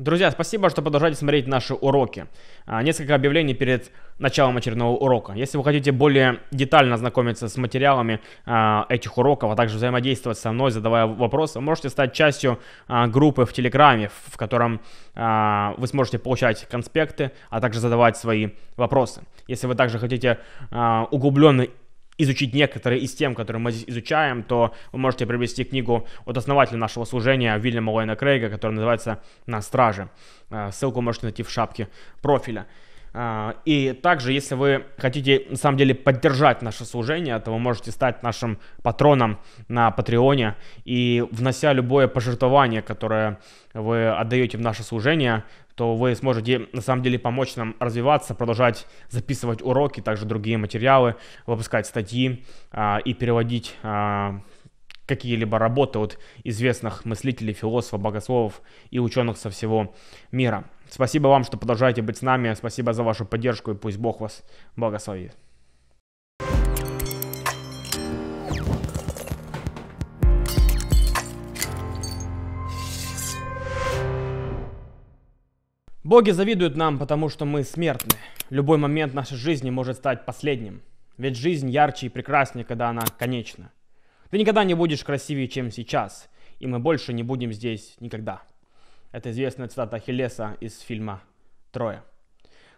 Друзья, спасибо, что продолжаете смотреть наши уроки. А, несколько объявлений перед началом очередного урока. Если вы хотите более детально ознакомиться с материалами а, этих уроков, а также взаимодействовать со мной, задавая вопросы, можете стать частью а, группы в Телеграме, в котором вы сможете получать конспекты, а также задавать свои вопросы. Если вы также хотите углубленно изучить некоторые из тем, которые мы здесь изучаем, то вы можете приобрести книгу от основателя нашего служения Вильяма Лойна Крейга, которая называется «На страже». Э, ссылку можете найти в шапке профиля. Э, и также, если вы хотите, на самом деле, поддержать наше служение, то вы можете стать нашим патроном на Патреоне. И внося любое пожертвование, которое вы отдаете в наше служение, то вы сможете на самом деле помочь нам развиваться, продолжать записывать уроки, также другие материалы, выпускать статьи а, и переводить а, какие-либо работы от известных мыслителей, философов, богословов и ученых со всего мира. Спасибо вам, что продолжаете быть с нами. Спасибо за вашу поддержку и пусть Бог вас благословит. Боги завидуют нам, потому что мы смертны. Любой момент нашей жизни может стать последним. Ведь жизнь ярче и прекраснее, когда она конечна. Ты никогда не будешь красивее, чем сейчас, и мы больше не будем здесь никогда. Это известная цитата Ахиллеса из фильма «Троя».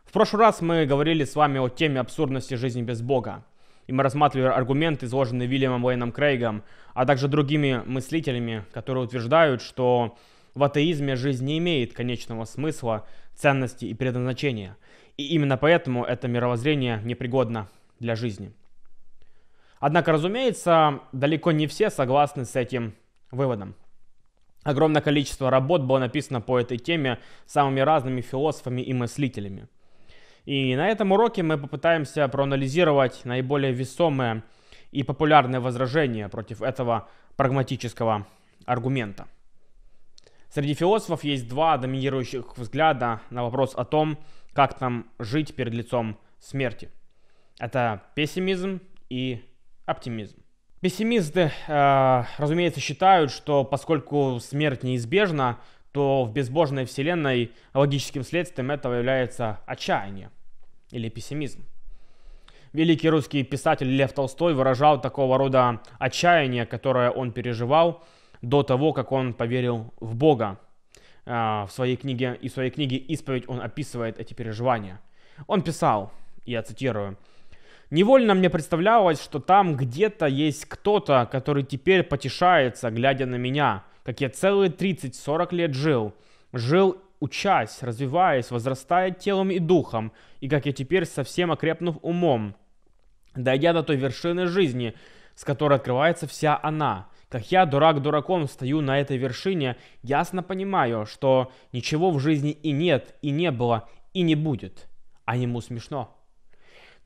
В прошлый раз мы говорили с вами о теме абсурдности жизни без Бога. И мы рассматривали аргументы, изложенные Вильямом Уэйном Крейгом, а также другими мыслителями, которые утверждают, что в атеизме жизнь не имеет конечного смысла, ценности и предназначения. И именно поэтому это мировоззрение непригодно для жизни. Однако, разумеется, далеко не все согласны с этим выводом. Огромное количество работ было написано по этой теме самыми разными философами и мыслителями. И на этом уроке мы попытаемся проанализировать наиболее весомые и популярные возражения против этого прагматического аргумента. Среди философов есть два доминирующих взгляда на вопрос о том, как нам жить перед лицом смерти. Это пессимизм и оптимизм. Пессимисты, э, разумеется, считают, что поскольку смерть неизбежна, то в безбожной вселенной логическим следствием этого является отчаяние или пессимизм. Великий русский писатель Лев Толстой выражал такого рода отчаяние, которое он переживал – до того, как он поверил в Бога. А, в своей книге, и в своей книге «Исповедь» он описывает эти переживания. Он писал, я цитирую, «Невольно мне представлялось, что там где-то есть кто-то, который теперь потешается, глядя на меня, как я целые 30-40 лет жил. Жил, учась, развиваясь, возрастая телом и духом, и как я теперь совсем окрепнув умом, дойдя до той вершины жизни, с которой открывается вся она, как я, дурак дураком, стою на этой вершине, ясно понимаю, что ничего в жизни и нет, и не было, и не будет. А ему смешно.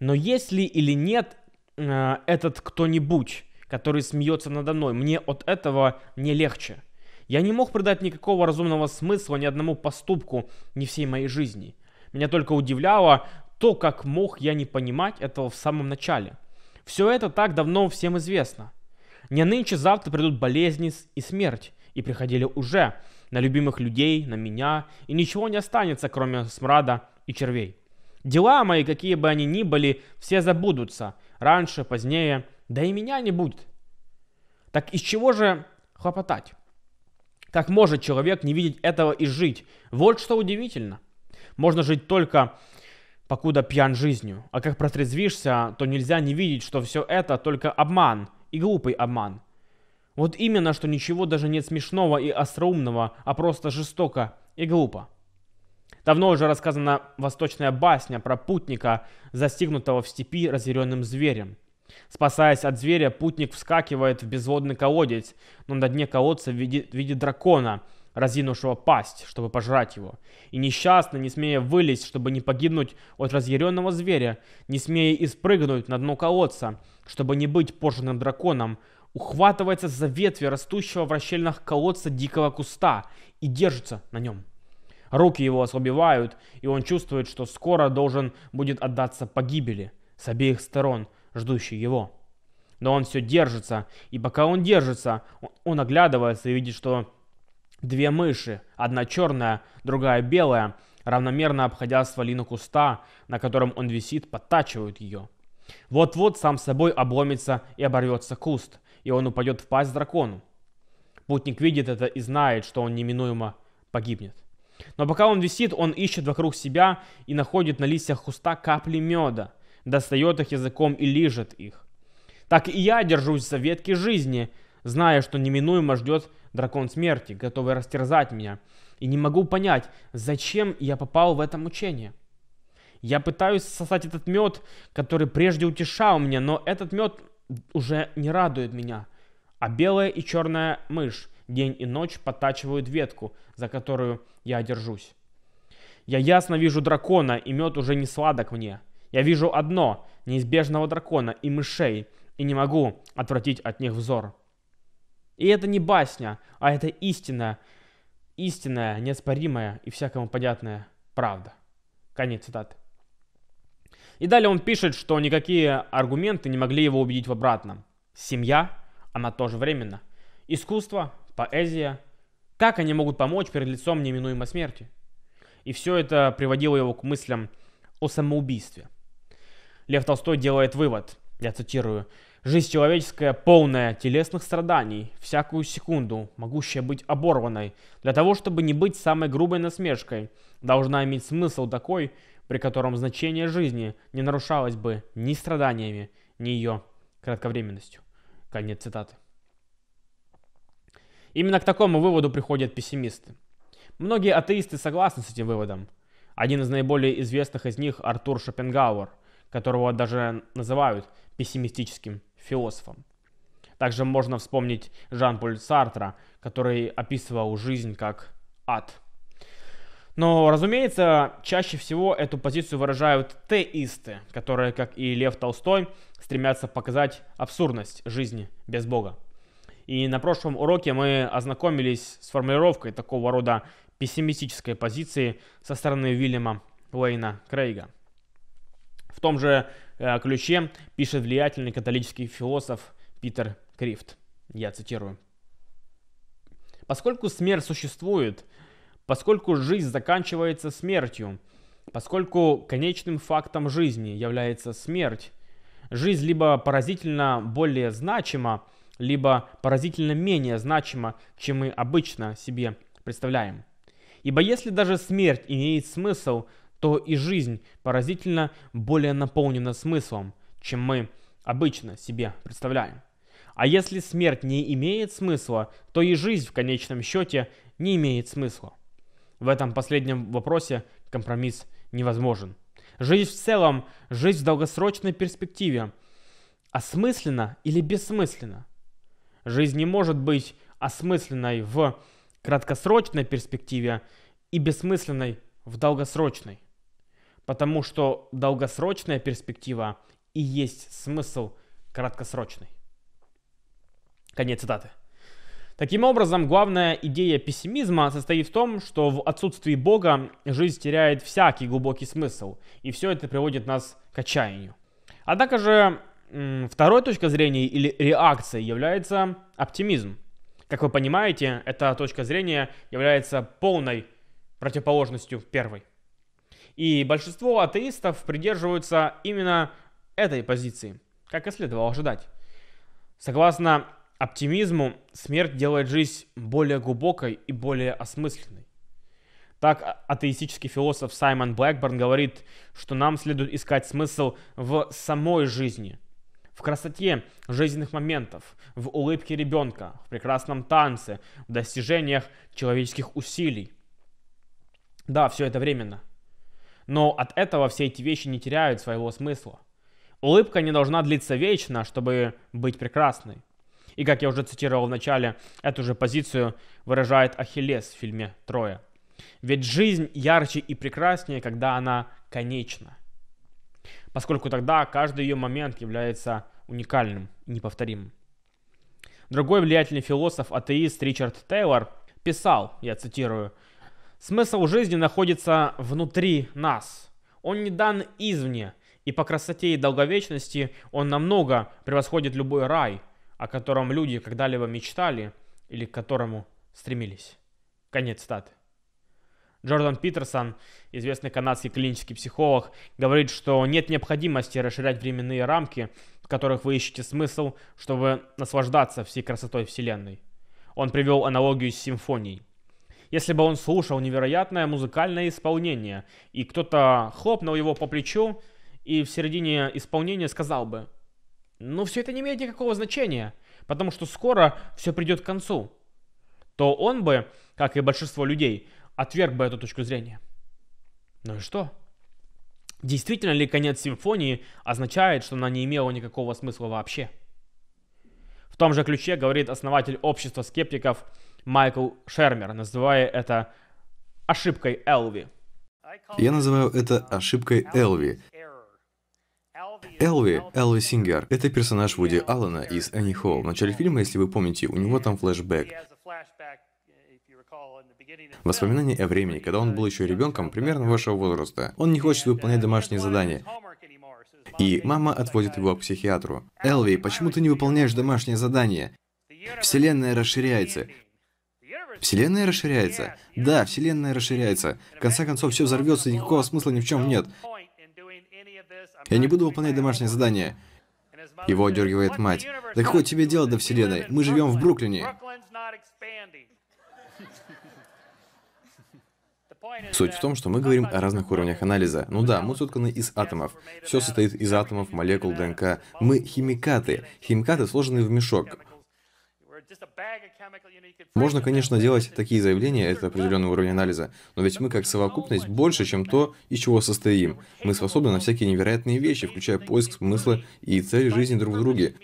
Но есть ли или нет э, этот кто-нибудь, который смеется надо мной, мне от этого не легче. Я не мог придать никакого разумного смысла ни одному поступку, ни всей моей жизни. Меня только удивляло то, как мог я не понимать этого в самом начале. Все это так давно всем известно. Не нынче завтра придут болезни и смерть, и приходили уже на любимых людей, на меня, и ничего не останется, кроме смрада и червей. Дела мои, какие бы они ни были, все забудутся, раньше, позднее, да и меня не будет. Так из чего же хлопотать? Как может человек не видеть этого и жить? Вот что удивительно. Можно жить только покуда пьян жизнью. А как протрезвишься, то нельзя не видеть, что все это только обман, и глупый обман. Вот именно, что ничего даже нет смешного и остроумного, а просто жестоко и глупо. Давно уже рассказана восточная басня про путника, застигнутого в степи разъяренным зверем. Спасаясь от зверя, путник вскакивает в безводный колодец, но на дне колодца видит, видит дракона, разинувшего пасть, чтобы пожрать его. И несчастно, не смея вылезть, чтобы не погибнуть от разъяренного зверя, не смея испрыгнуть на дно колодца, чтобы не быть пожранным драконом, ухватывается за ветви растущего в расщельнах колодца дикого куста и держится на нем. Руки его ослабевают, и он чувствует, что скоро должен будет отдаться погибели с обеих сторон, ждущей его. Но он все держится, и пока он держится, он оглядывается и видит, что Две мыши, одна черная, другая белая, равномерно обходя стволину куста, на котором он висит, подтачивают ее. Вот-вот сам собой обломится и оборвется куст, и он упадет в пасть дракону. Путник видит это и знает, что он неминуемо погибнет. Но пока он висит, он ищет вокруг себя и находит на листьях куста капли меда, достает их языком и лижет их. Так и я держусь за ветки жизни, зная, что неминуемо ждет дракон смерти, готовый растерзать меня. И не могу понять, зачем я попал в это мучение. Я пытаюсь сосать этот мед, который прежде утешал меня, но этот мед уже не радует меня. А белая и черная мышь день и ночь подтачивают ветку, за которую я держусь. Я ясно вижу дракона, и мед уже не сладок мне. Я вижу одно, неизбежного дракона и мышей, и не могу отвратить от них взор. И это не басня, а это истинная, истинная, неоспоримая и всякому понятная правда. Конец цитаты. И далее он пишет, что никакие аргументы не могли его убедить в обратном. Семья, она тоже временна. Искусство, поэзия, как они могут помочь перед лицом неминуемой смерти? И все это приводило его к мыслям о самоубийстве. Лев Толстой делает вывод, я цитирую, «Жизнь человеческая полная телесных страданий, всякую секунду, могущая быть оборванной, для того, чтобы не быть самой грубой насмешкой, должна иметь смысл такой, при котором значение жизни не нарушалось бы ни страданиями, ни ее кратковременностью». Конец цитаты. Именно к такому выводу приходят пессимисты. Многие атеисты согласны с этим выводом. Один из наиболее известных из них Артур Шопенгауэр, которого даже называют пессимистическим философом. Также можно вспомнить Жан-Поль Сартра, который описывал жизнь как ад. Но, разумеется, чаще всего эту позицию выражают теисты, которые, как и Лев Толстой, стремятся показать абсурдность жизни без Бога. И на прошлом уроке мы ознакомились с формулировкой такого рода пессимистической позиции со стороны Уильяма Уэйна Крейга. В том же ключе пишет влиятельный католический философ Питер Крифт. Я цитирую. Поскольку смерть существует, поскольку жизнь заканчивается смертью, поскольку конечным фактом жизни является смерть, жизнь либо поразительно более значима, либо поразительно менее значимо, чем мы обычно себе представляем. Ибо если даже смерть имеет смысл, то и жизнь поразительно более наполнена смыслом, чем мы обычно себе представляем. А если смерть не имеет смысла, то и жизнь в конечном счете не имеет смысла. В этом последнем вопросе компромисс невозможен. Жизнь в целом, жизнь в долгосрочной перспективе, осмысленно или бессмысленно – Жизнь не может быть осмысленной в краткосрочной перспективе и бессмысленной в долгосрочной. Потому что долгосрочная перспектива и есть смысл краткосрочной. Конец цитаты. Таким образом, главная идея пессимизма состоит в том, что в отсутствии Бога жизнь теряет всякий глубокий смысл, и все это приводит нас к отчаянию. Однако же Второй точкой зрения или реакцией является оптимизм. Как вы понимаете, эта точка зрения является полной противоположностью первой. И большинство атеистов придерживаются именно этой позиции, как и следовало ожидать. Согласно оптимизму, смерть делает жизнь более глубокой и более осмысленной. Так а, атеистический философ Саймон Блэкборн говорит, что нам следует искать смысл в самой жизни – в красоте жизненных моментов, в улыбке ребенка, в прекрасном танце, в достижениях человеческих усилий. Да, все это временно. Но от этого все эти вещи не теряют своего смысла. Улыбка не должна длиться вечно, чтобы быть прекрасной. И как я уже цитировал в начале, эту же позицию выражает Ахиллес в фильме «Троя». Ведь жизнь ярче и прекраснее, когда она конечна поскольку тогда каждый ее момент является уникальным и неповторимым. Другой влиятельный философ, атеист Ричард Тейлор писал, я цитирую, «Смысл жизни находится внутри нас. Он не дан извне, и по красоте и долговечности он намного превосходит любой рай, о котором люди когда-либо мечтали или к которому стремились». Конец статы. Джордан Питерсон, известный канадский клинический психолог, говорит, что нет необходимости расширять временные рамки, в которых вы ищете смысл, чтобы наслаждаться всей красотой Вселенной. Он привел аналогию с симфонией. Если бы он слушал невероятное музыкальное исполнение, и кто-то хлопнул его по плечу, и в середине исполнения сказал бы, ну все это не имеет никакого значения, потому что скоро все придет к концу, то он бы, как и большинство людей, отверг бы эту точку зрения. Ну и что? Действительно ли конец симфонии означает, что она не имела никакого смысла вообще? В том же ключе говорит основатель общества скептиков Майкл Шермер, называя это ошибкой Элви. Я называю это ошибкой Элви. Элви, Элви Сингер, это персонаж Вуди Аллена из Энни Холл. В начале фильма, если вы помните, у него там флешбэк. Воспоминания о времени, когда он был еще ребенком, примерно вашего возраста. Он не хочет выполнять домашние задания. И мама отводит его к психиатру. «Элви, почему ты не выполняешь домашнее задание? Вселенная расширяется. Вселенная расширяется? Да, Вселенная расширяется. В конце концов, все взорвется, никакого смысла ни в чем нет. Я не буду выполнять домашнее задание. Его одергивает мать. Да какое тебе дело до Вселенной? Мы живем в Бруклине. Суть в том, что мы говорим о разных уровнях анализа. Ну да, мы сотканы из атомов. Все состоит из атомов, молекул, ДНК. Мы химикаты. Химикаты сложены в мешок. Можно, конечно, делать такие заявления, это определенный уровень анализа, но ведь мы как совокупность больше, чем то, из чего состоим. Мы способны на всякие невероятные вещи, включая поиск смысла и цели жизни друг в друге.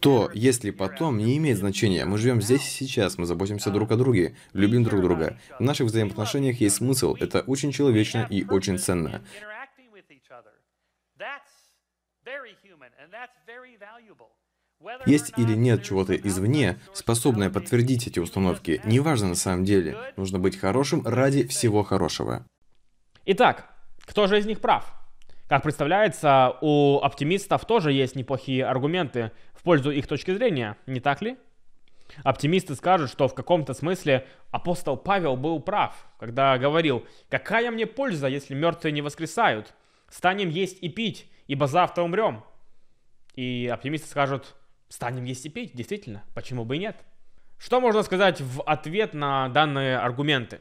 То, если потом, не имеет значения. Мы живем здесь и сейчас, мы заботимся друг о друге, любим друг друга. В наших взаимоотношениях есть смысл, это очень человечно и очень ценно. Есть или нет чего-то извне, способное подтвердить эти установки, неважно на самом деле. Нужно быть хорошим ради всего хорошего. Итак, кто же из них прав? Как представляется, у оптимистов тоже есть неплохие аргументы в пользу их точки зрения, не так ли? Оптимисты скажут, что в каком-то смысле апостол Павел был прав, когда говорил, какая мне польза, если мертвые не воскресают? Станем есть и пить, ибо завтра умрем. И оптимисты скажут, станем есть и пить, действительно, почему бы и нет? Что можно сказать в ответ на данные аргументы?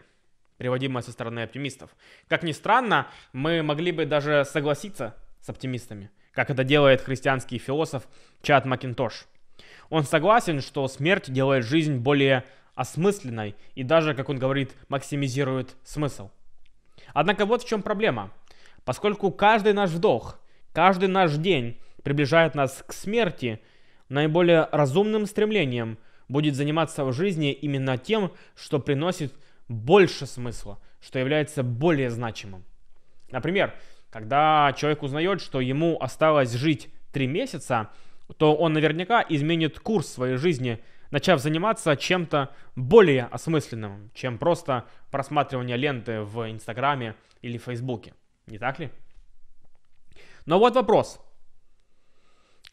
приводимое со стороны оптимистов. Как ни странно, мы могли бы даже согласиться с оптимистами, как это делает христианский философ Чад Макинтош. Он согласен, что смерть делает жизнь более осмысленной и даже, как он говорит, максимизирует смысл. Однако вот в чем проблема. Поскольку каждый наш вдох, каждый наш день приближает нас к смерти, наиболее разумным стремлением будет заниматься в жизни именно тем, что приносит больше смысла, что является более значимым. Например, когда человек узнает, что ему осталось жить 3 месяца, то он наверняка изменит курс своей жизни, начав заниматься чем-то более осмысленным, чем просто просматривание ленты в Инстаграме или Фейсбуке. Не так ли? Но вот вопрос.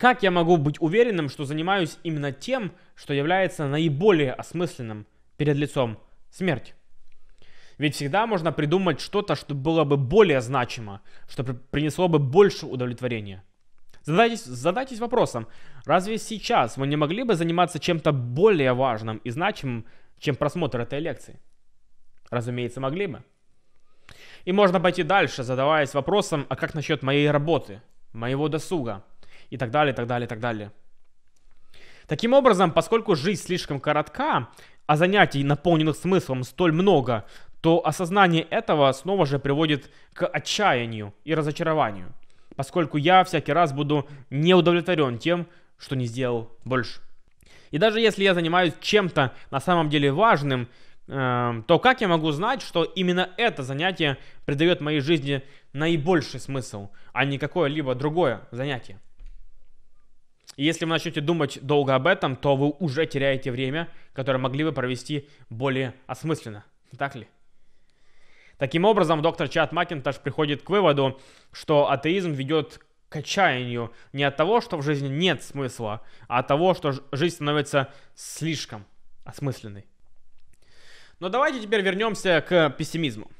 Как я могу быть уверенным, что занимаюсь именно тем, что является наиболее осмысленным перед лицом смерти? Ведь всегда можно придумать что-то, что было бы более значимо, что принесло бы больше удовлетворения. Задайтесь, задайтесь вопросом, разве сейчас вы не могли бы заниматься чем-то более важным и значимым, чем просмотр этой лекции? Разумеется, могли бы. И можно пойти дальше, задаваясь вопросом, а как насчет моей работы, моего досуга и так далее, так далее, так далее. Таким образом, поскольку жизнь слишком коротка, а занятий, наполненных смыслом, столь много, то осознание этого снова же приводит к отчаянию и разочарованию, поскольку я всякий раз буду не удовлетворен тем, что не сделал больше. И даже если я занимаюсь чем-то на самом деле важным, э, то как я могу знать, что именно это занятие придает моей жизни наибольший смысл, а не какое-либо другое занятие? И если вы начнете думать долго об этом, то вы уже теряете время, которое могли бы провести более осмысленно. Так ли? Таким образом, доктор Чат Макинтош приходит к выводу, что атеизм ведет к отчаянию не от того, что в жизни нет смысла, а от того, что жизнь становится слишком осмысленной. Но давайте теперь вернемся к пессимизму.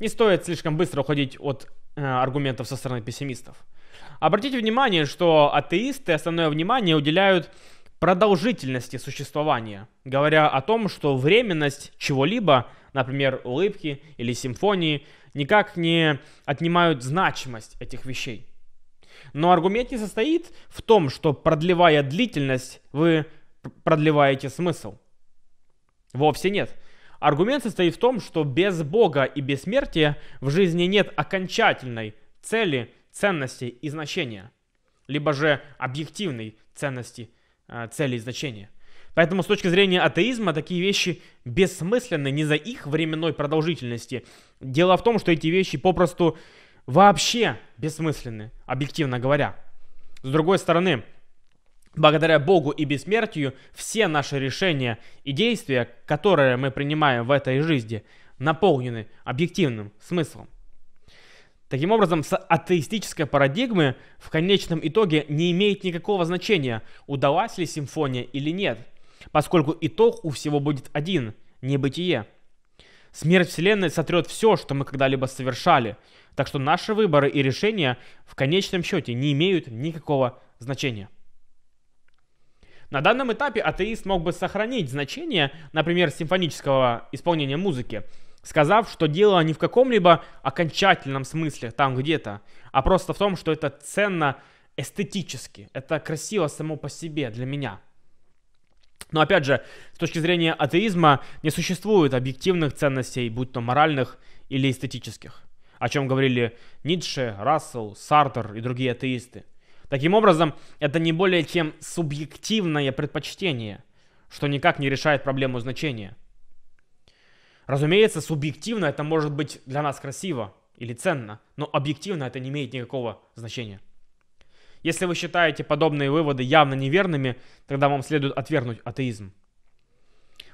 Не стоит слишком быстро уходить от э, аргументов со стороны пессимистов. Обратите внимание, что атеисты основное внимание уделяют продолжительности существования, говоря о том, что временность чего-либо, например, улыбки или симфонии, никак не отнимают значимость этих вещей. Но аргумент не состоит в том, что продлевая длительность, вы продлеваете смысл. Вовсе нет. Аргумент состоит в том, что без Бога и бессмертия в жизни нет окончательной цели, ценности и значения, либо же объективной ценности, э, цели и значения. Поэтому с точки зрения атеизма такие вещи бессмысленны не за их временной продолжительности. Дело в том, что эти вещи попросту вообще бессмысленны, объективно говоря. С другой стороны, благодаря Богу и бессмертию, все наши решения и действия, которые мы принимаем в этой жизни, наполнены объективным смыслом. Таким образом, с атеистической парадигмы в конечном итоге не имеет никакого значения, удалась ли симфония или нет, поскольку итог у всего будет один – небытие. Смерть Вселенной сотрет все, что мы когда-либо совершали, так что наши выборы и решения в конечном счете не имеют никакого значения. На данном этапе атеист мог бы сохранить значение, например, симфонического исполнения музыки, сказав, что дело не в каком-либо окончательном смысле там где-то, а просто в том, что это ценно эстетически, это красиво само по себе для меня. Но опять же, с точки зрения атеизма не существует объективных ценностей, будь то моральных или эстетических, о чем говорили Ницше, Рассел, Сартер и другие атеисты – Таким образом, это не более чем субъективное предпочтение, что никак не решает проблему значения. Разумеется, субъективно это может быть для нас красиво или ценно, но объективно это не имеет никакого значения. Если вы считаете подобные выводы явно неверными, тогда вам следует отвергнуть атеизм.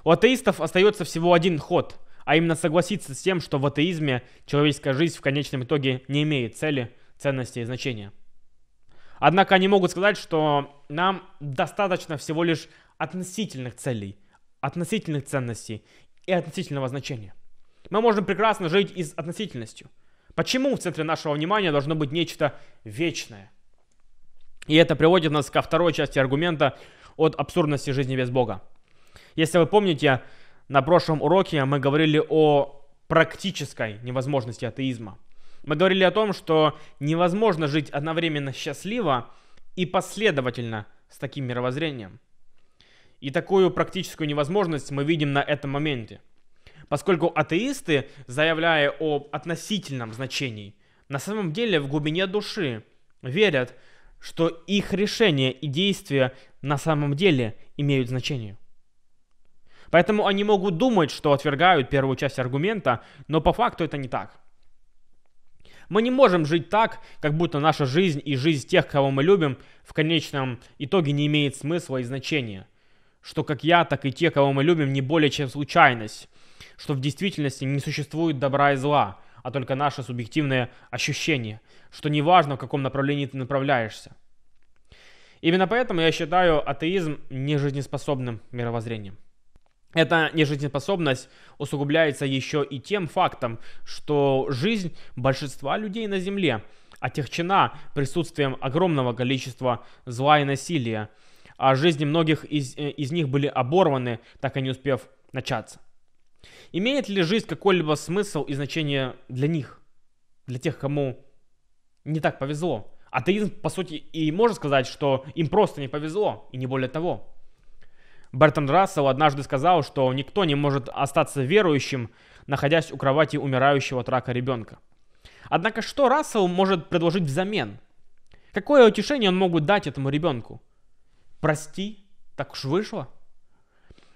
У атеистов остается всего один ход, а именно согласиться с тем, что в атеизме человеческая жизнь в конечном итоге не имеет цели, ценности и значения – Однако они могут сказать, что нам достаточно всего лишь относительных целей, относительных ценностей и относительного значения. Мы можем прекрасно жить и с относительностью. Почему в центре нашего внимания должно быть нечто вечное? И это приводит нас ко второй части аргумента от абсурдности жизни без Бога. Если вы помните, на прошлом уроке мы говорили о практической невозможности атеизма – мы говорили о том, что невозможно жить одновременно счастливо и последовательно с таким мировоззрением. И такую практическую невозможность мы видим на этом моменте. Поскольку атеисты, заявляя об относительном значении, на самом деле в глубине души верят, что их решения и действия на самом деле имеют значение. Поэтому они могут думать, что отвергают первую часть аргумента, но по факту это не так. Мы не можем жить так, как будто наша жизнь и жизнь тех, кого мы любим, в конечном итоге не имеет смысла и значения. Что как я, так и те, кого мы любим, не более чем случайность. Что в действительности не существует добра и зла, а только наше субъективное ощущение. Что неважно, в каком направлении ты направляешься. Именно поэтому я считаю атеизм нежизнеспособным мировоззрением. Эта нежизнеспособность усугубляется еще и тем фактом, что жизнь большинства людей на Земле отягчена присутствием огромного количества зла и насилия, а жизни многих из, э, из них были оборваны, так и не успев начаться. Имеет ли жизнь какой-либо смысл и значение для них, для тех, кому не так повезло? Атеизм, по сути, и может сказать, что им просто не повезло, и не более того. Бертранд Рассел однажды сказал, что никто не может остаться верующим, находясь у кровати умирающего от рака ребенка. Однако что Рассел может предложить взамен? Какое утешение он мог дать этому ребенку? Прости, так уж вышло.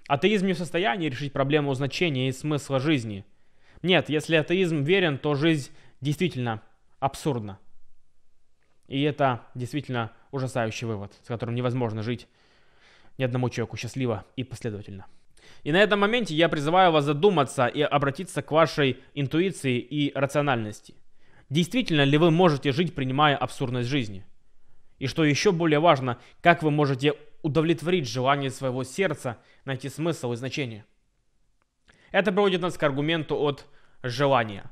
Атеизм не в состоянии решить проблему значения и смысла жизни. Нет, если атеизм верен, то жизнь действительно абсурдна. И это действительно ужасающий вывод, с которым невозможно жить ни одному человеку счастливо и последовательно. И на этом моменте я призываю вас задуматься и обратиться к вашей интуиции и рациональности. Действительно ли вы можете жить, принимая абсурдность жизни? И что еще более важно, как вы можете удовлетворить желание своего сердца найти смысл и значение. Это приводит нас к аргументу от желания.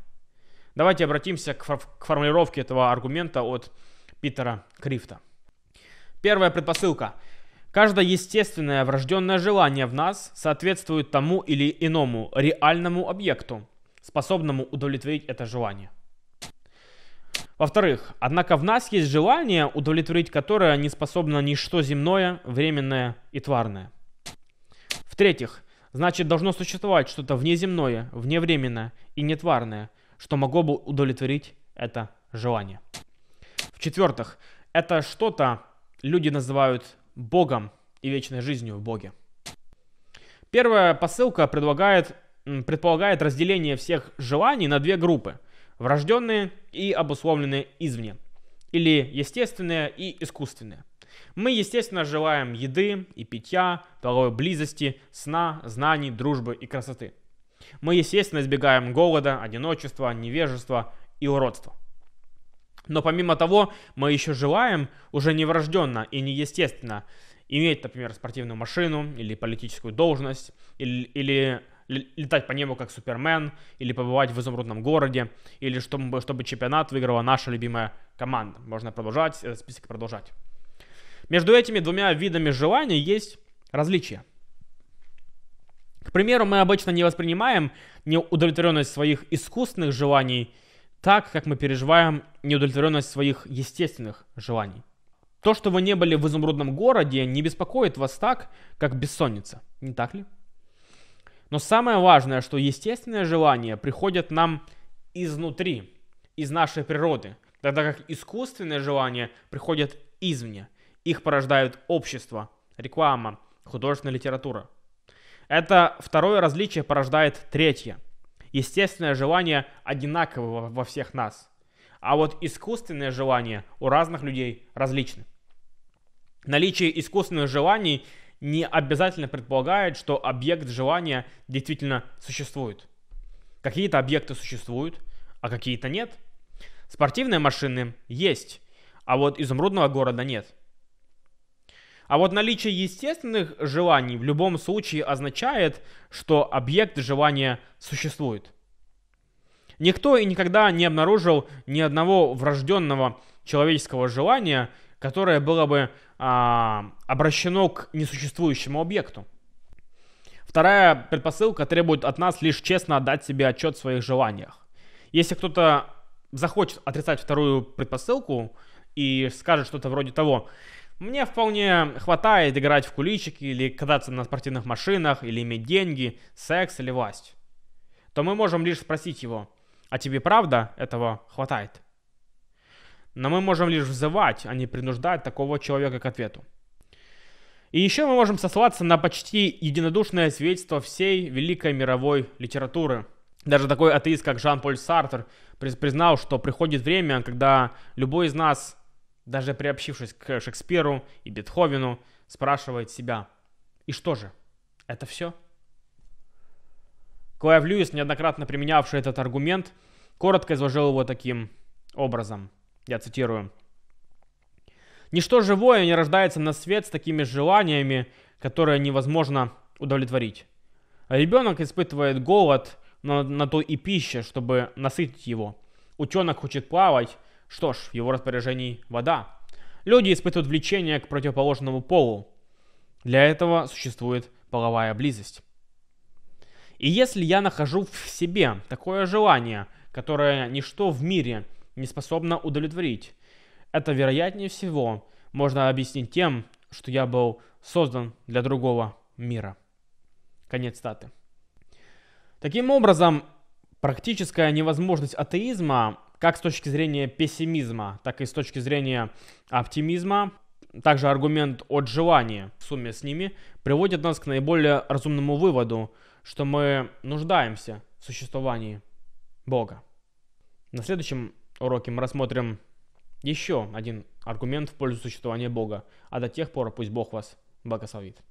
Давайте обратимся к, фор- к формулировке этого аргумента от Питера Крифта. Первая предпосылка. Каждое естественное врожденное желание в нас соответствует тому или иному реальному объекту, способному удовлетворить это желание. Во-вторых, однако в нас есть желание, удовлетворить которое не способно ничто земное, временное и тварное. В-третьих, значит должно существовать что-то внеземное, вневременное и нетварное, что могло бы удовлетворить это желание. В-четвертых, это что-то люди называют Богом и вечной жизнью в Боге. Первая посылка предлагает, предполагает разделение всех желаний на две группы. Врожденные и обусловленные извне. Или естественные и искусственные. Мы, естественно, желаем еды и питья, половой близости, сна, знаний, дружбы и красоты. Мы, естественно, избегаем голода, одиночества, невежества и уродства. Но помимо того, мы еще желаем уже неврожденно и неестественно иметь, например, спортивную машину или политическую должность, или, или летать по небу как Супермен, или побывать в изумрудном городе, или чтобы, чтобы чемпионат выиграла наша любимая команда. Можно продолжать, этот список продолжать. Между этими двумя видами желаний есть различия. К примеру, мы обычно не воспринимаем неудовлетворенность своих искусственных желаний так, как мы переживаем неудовлетворенность своих естественных желаний. То, что вы не были в изумрудном городе, не беспокоит вас так, как бессонница, не так ли? Но самое важное, что естественные желания приходят нам изнутри, из нашей природы, тогда как искусственные желания приходят извне. Их порождают общество, реклама, художественная литература. Это второе различие порождает третье. Естественное желание одинаково во всех нас. А вот искусственные желания у разных людей различны. Наличие искусственных желаний не обязательно предполагает, что объект желания действительно существует. Какие-то объекты существуют, а какие-то нет. Спортивные машины есть, а вот изумрудного города нет. А вот наличие естественных желаний в любом случае означает, что объект желания существует. Никто и никогда не обнаружил ни одного врожденного человеческого желания, которое было бы а, обращено к несуществующему объекту. Вторая предпосылка требует от нас лишь честно отдать себе отчет в своих желаниях. Если кто-то захочет отрицать вторую предпосылку и скажет что-то вроде того, мне вполне хватает играть в куличики или кататься на спортивных машинах, или иметь деньги, секс или власть. То мы можем лишь спросить его, а тебе правда этого хватает? Но мы можем лишь взывать, а не принуждать такого человека к ответу. И еще мы можем сослаться на почти единодушное свидетельство всей великой мировой литературы. Даже такой атеист, как Жан-Поль Сартер, признал, что приходит время, когда любой из нас даже приобщившись к Шекспиру и Бетховену, спрашивает себя, и что же, это все? Клайв Льюис, неоднократно применявший этот аргумент, коротко изложил его таким образом. Я цитирую. «Ничто живое не рождается на свет с такими желаниями, которые невозможно удовлетворить. Ребенок испытывает голод, но на то и пища, чтобы насытить его. Ученый хочет плавать, что ж, в его распоряжении вода. Люди испытывают влечение к противоположному полу. Для этого существует половая близость. И если я нахожу в себе такое желание, которое ничто в мире не способно удовлетворить, это вероятнее всего можно объяснить тем, что я был создан для другого мира. Конец статы. Таким образом, практическая невозможность атеизма как с точки зрения пессимизма, так и с точки зрения оптимизма, также аргумент от желания в сумме с ними приводит нас к наиболее разумному выводу, что мы нуждаемся в существовании Бога. На следующем уроке мы рассмотрим еще один аргумент в пользу существования Бога, а до тех пор пусть Бог вас благословит.